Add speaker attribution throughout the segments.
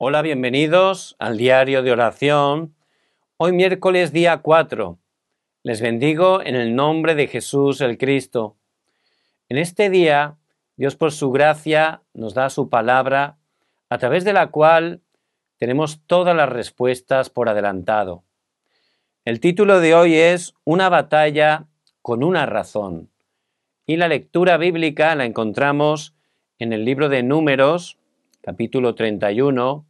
Speaker 1: Hola, bienvenidos al diario de oración. Hoy miércoles día 4. Les bendigo en el nombre de Jesús el Cristo. En este día, Dios por su gracia nos da su palabra, a través de la cual tenemos todas las respuestas por adelantado. El título de hoy es Una batalla con una razón. Y la lectura bíblica la encontramos en el libro de Números, capítulo 31,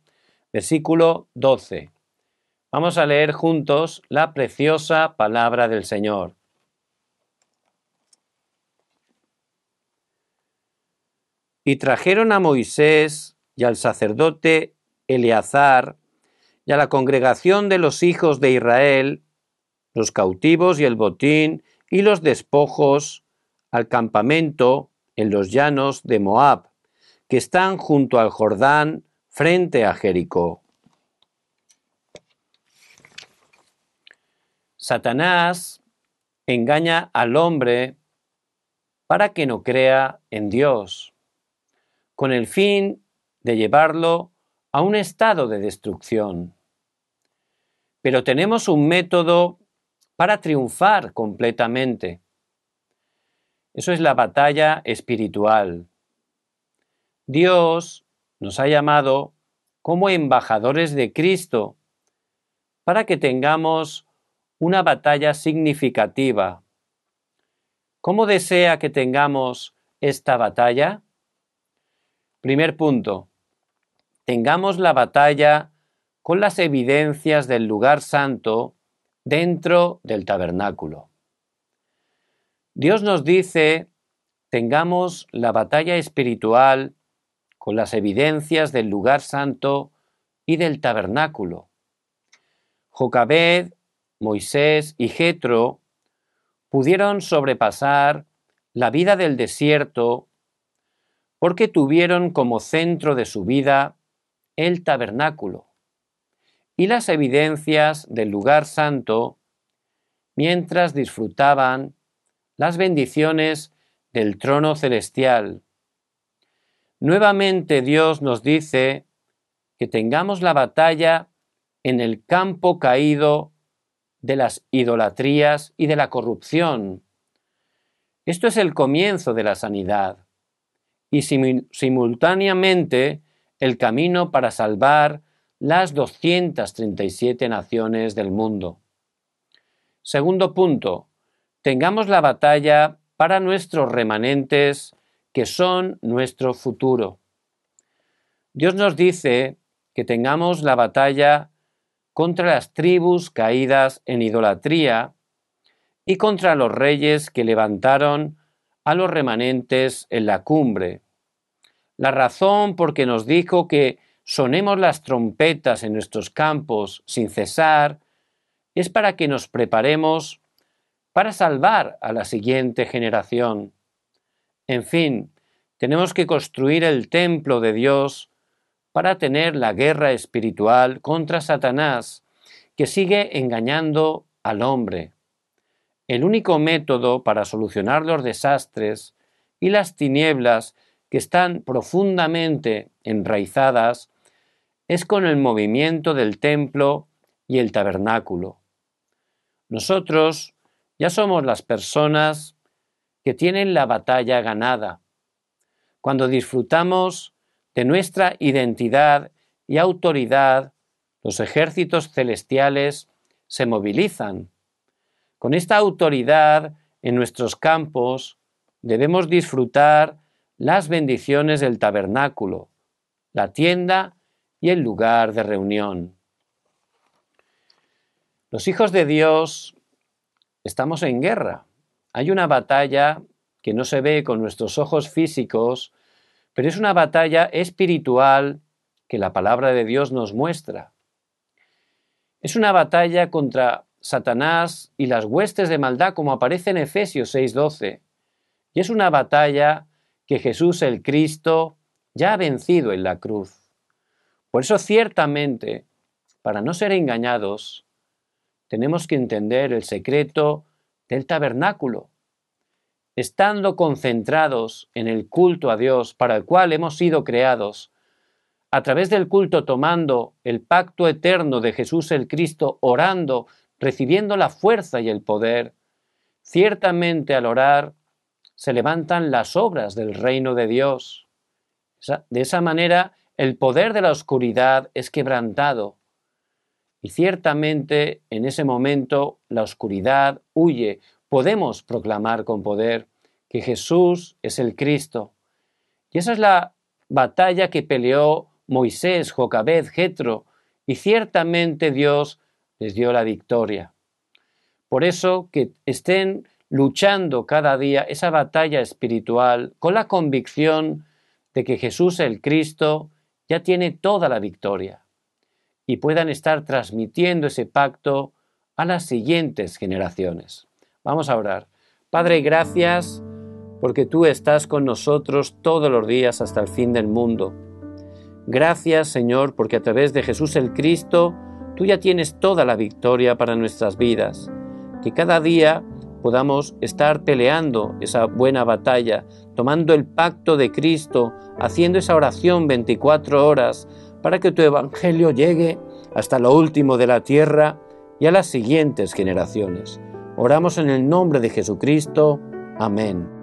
Speaker 1: versículo 12. Vamos a leer juntos la preciosa palabra del Señor. Y trajeron a Moisés y al sacerdote Eleazar y a la congregación de los hijos de Israel, los cautivos y el botín y los despojos al campamento en los llanos de Moab, que están junto al Jordán frente a Jericó. Satanás engaña al hombre para que no crea en Dios, con el fin de llevarlo a un estado de destrucción. Pero tenemos un método para triunfar completamente. Eso es la batalla espiritual. Dios nos ha llamado como embajadores de Cristo para que tengamos una batalla significativa. ¿Cómo desea que tengamos esta batalla? Primer punto. Tengamos la batalla con las evidencias del lugar santo dentro del tabernáculo. Dios nos dice, tengamos la batalla espiritual con las evidencias del lugar santo y del tabernáculo. Jocabed, Moisés y Jetro pudieron sobrepasar la vida del desierto porque tuvieron como centro de su vida el tabernáculo y las evidencias del lugar santo mientras disfrutaban las bendiciones del trono celestial Nuevamente Dios nos dice que tengamos la batalla en el campo caído de las idolatrías y de la corrupción. Esto es el comienzo de la sanidad y simultáneamente el camino para salvar las 237 naciones del mundo. Segundo punto, tengamos la batalla para nuestros remanentes que son nuestro futuro. Dios nos dice que tengamos la batalla contra las tribus caídas en idolatría y contra los reyes que levantaron a los remanentes en la cumbre. La razón por que nos dijo que sonemos las trompetas en nuestros campos sin cesar es para que nos preparemos para salvar a la siguiente generación. En fin, tenemos que construir el templo de Dios para tener la guerra espiritual contra Satanás, que sigue engañando al hombre. El único método para solucionar los desastres y las tinieblas que están profundamente enraizadas es con el movimiento del templo y el tabernáculo. Nosotros ya somos las personas que tienen la batalla ganada. Cuando disfrutamos de nuestra identidad y autoridad, los ejércitos celestiales se movilizan. Con esta autoridad en nuestros campos debemos disfrutar las bendiciones del tabernáculo, la tienda y el lugar de reunión. Los hijos de Dios estamos en guerra. Hay una batalla que no se ve con nuestros ojos físicos, pero es una batalla espiritual que la palabra de Dios nos muestra. Es una batalla contra Satanás y las huestes de maldad, como aparece en Efesios 6:12. Y es una batalla que Jesús el Cristo ya ha vencido en la cruz. Por eso ciertamente, para no ser engañados, tenemos que entender el secreto del tabernáculo. Estando concentrados en el culto a Dios para el cual hemos sido creados, a través del culto tomando el pacto eterno de Jesús el Cristo, orando, recibiendo la fuerza y el poder, ciertamente al orar se levantan las obras del reino de Dios. De esa manera el poder de la oscuridad es quebrantado y ciertamente en ese momento la oscuridad huye. Podemos proclamar con poder que Jesús es el Cristo. Y esa es la batalla que peleó Moisés, Jocabed, Jetro, y ciertamente Dios les dio la victoria. Por eso que estén luchando cada día esa batalla espiritual con la convicción de que Jesús el Cristo ya tiene toda la victoria y puedan estar transmitiendo ese pacto a las siguientes generaciones. Vamos a orar. Padre, gracias porque tú estás con nosotros todos los días hasta el fin del mundo. Gracias, Señor, porque a través de Jesús el Cristo, tú ya tienes toda la victoria para nuestras vidas. Que cada día podamos estar peleando esa buena batalla, tomando el pacto de Cristo, haciendo esa oración 24 horas para que tu Evangelio llegue hasta lo último de la tierra y a las siguientes generaciones. Oramos en el nombre de Jesucristo. Amén.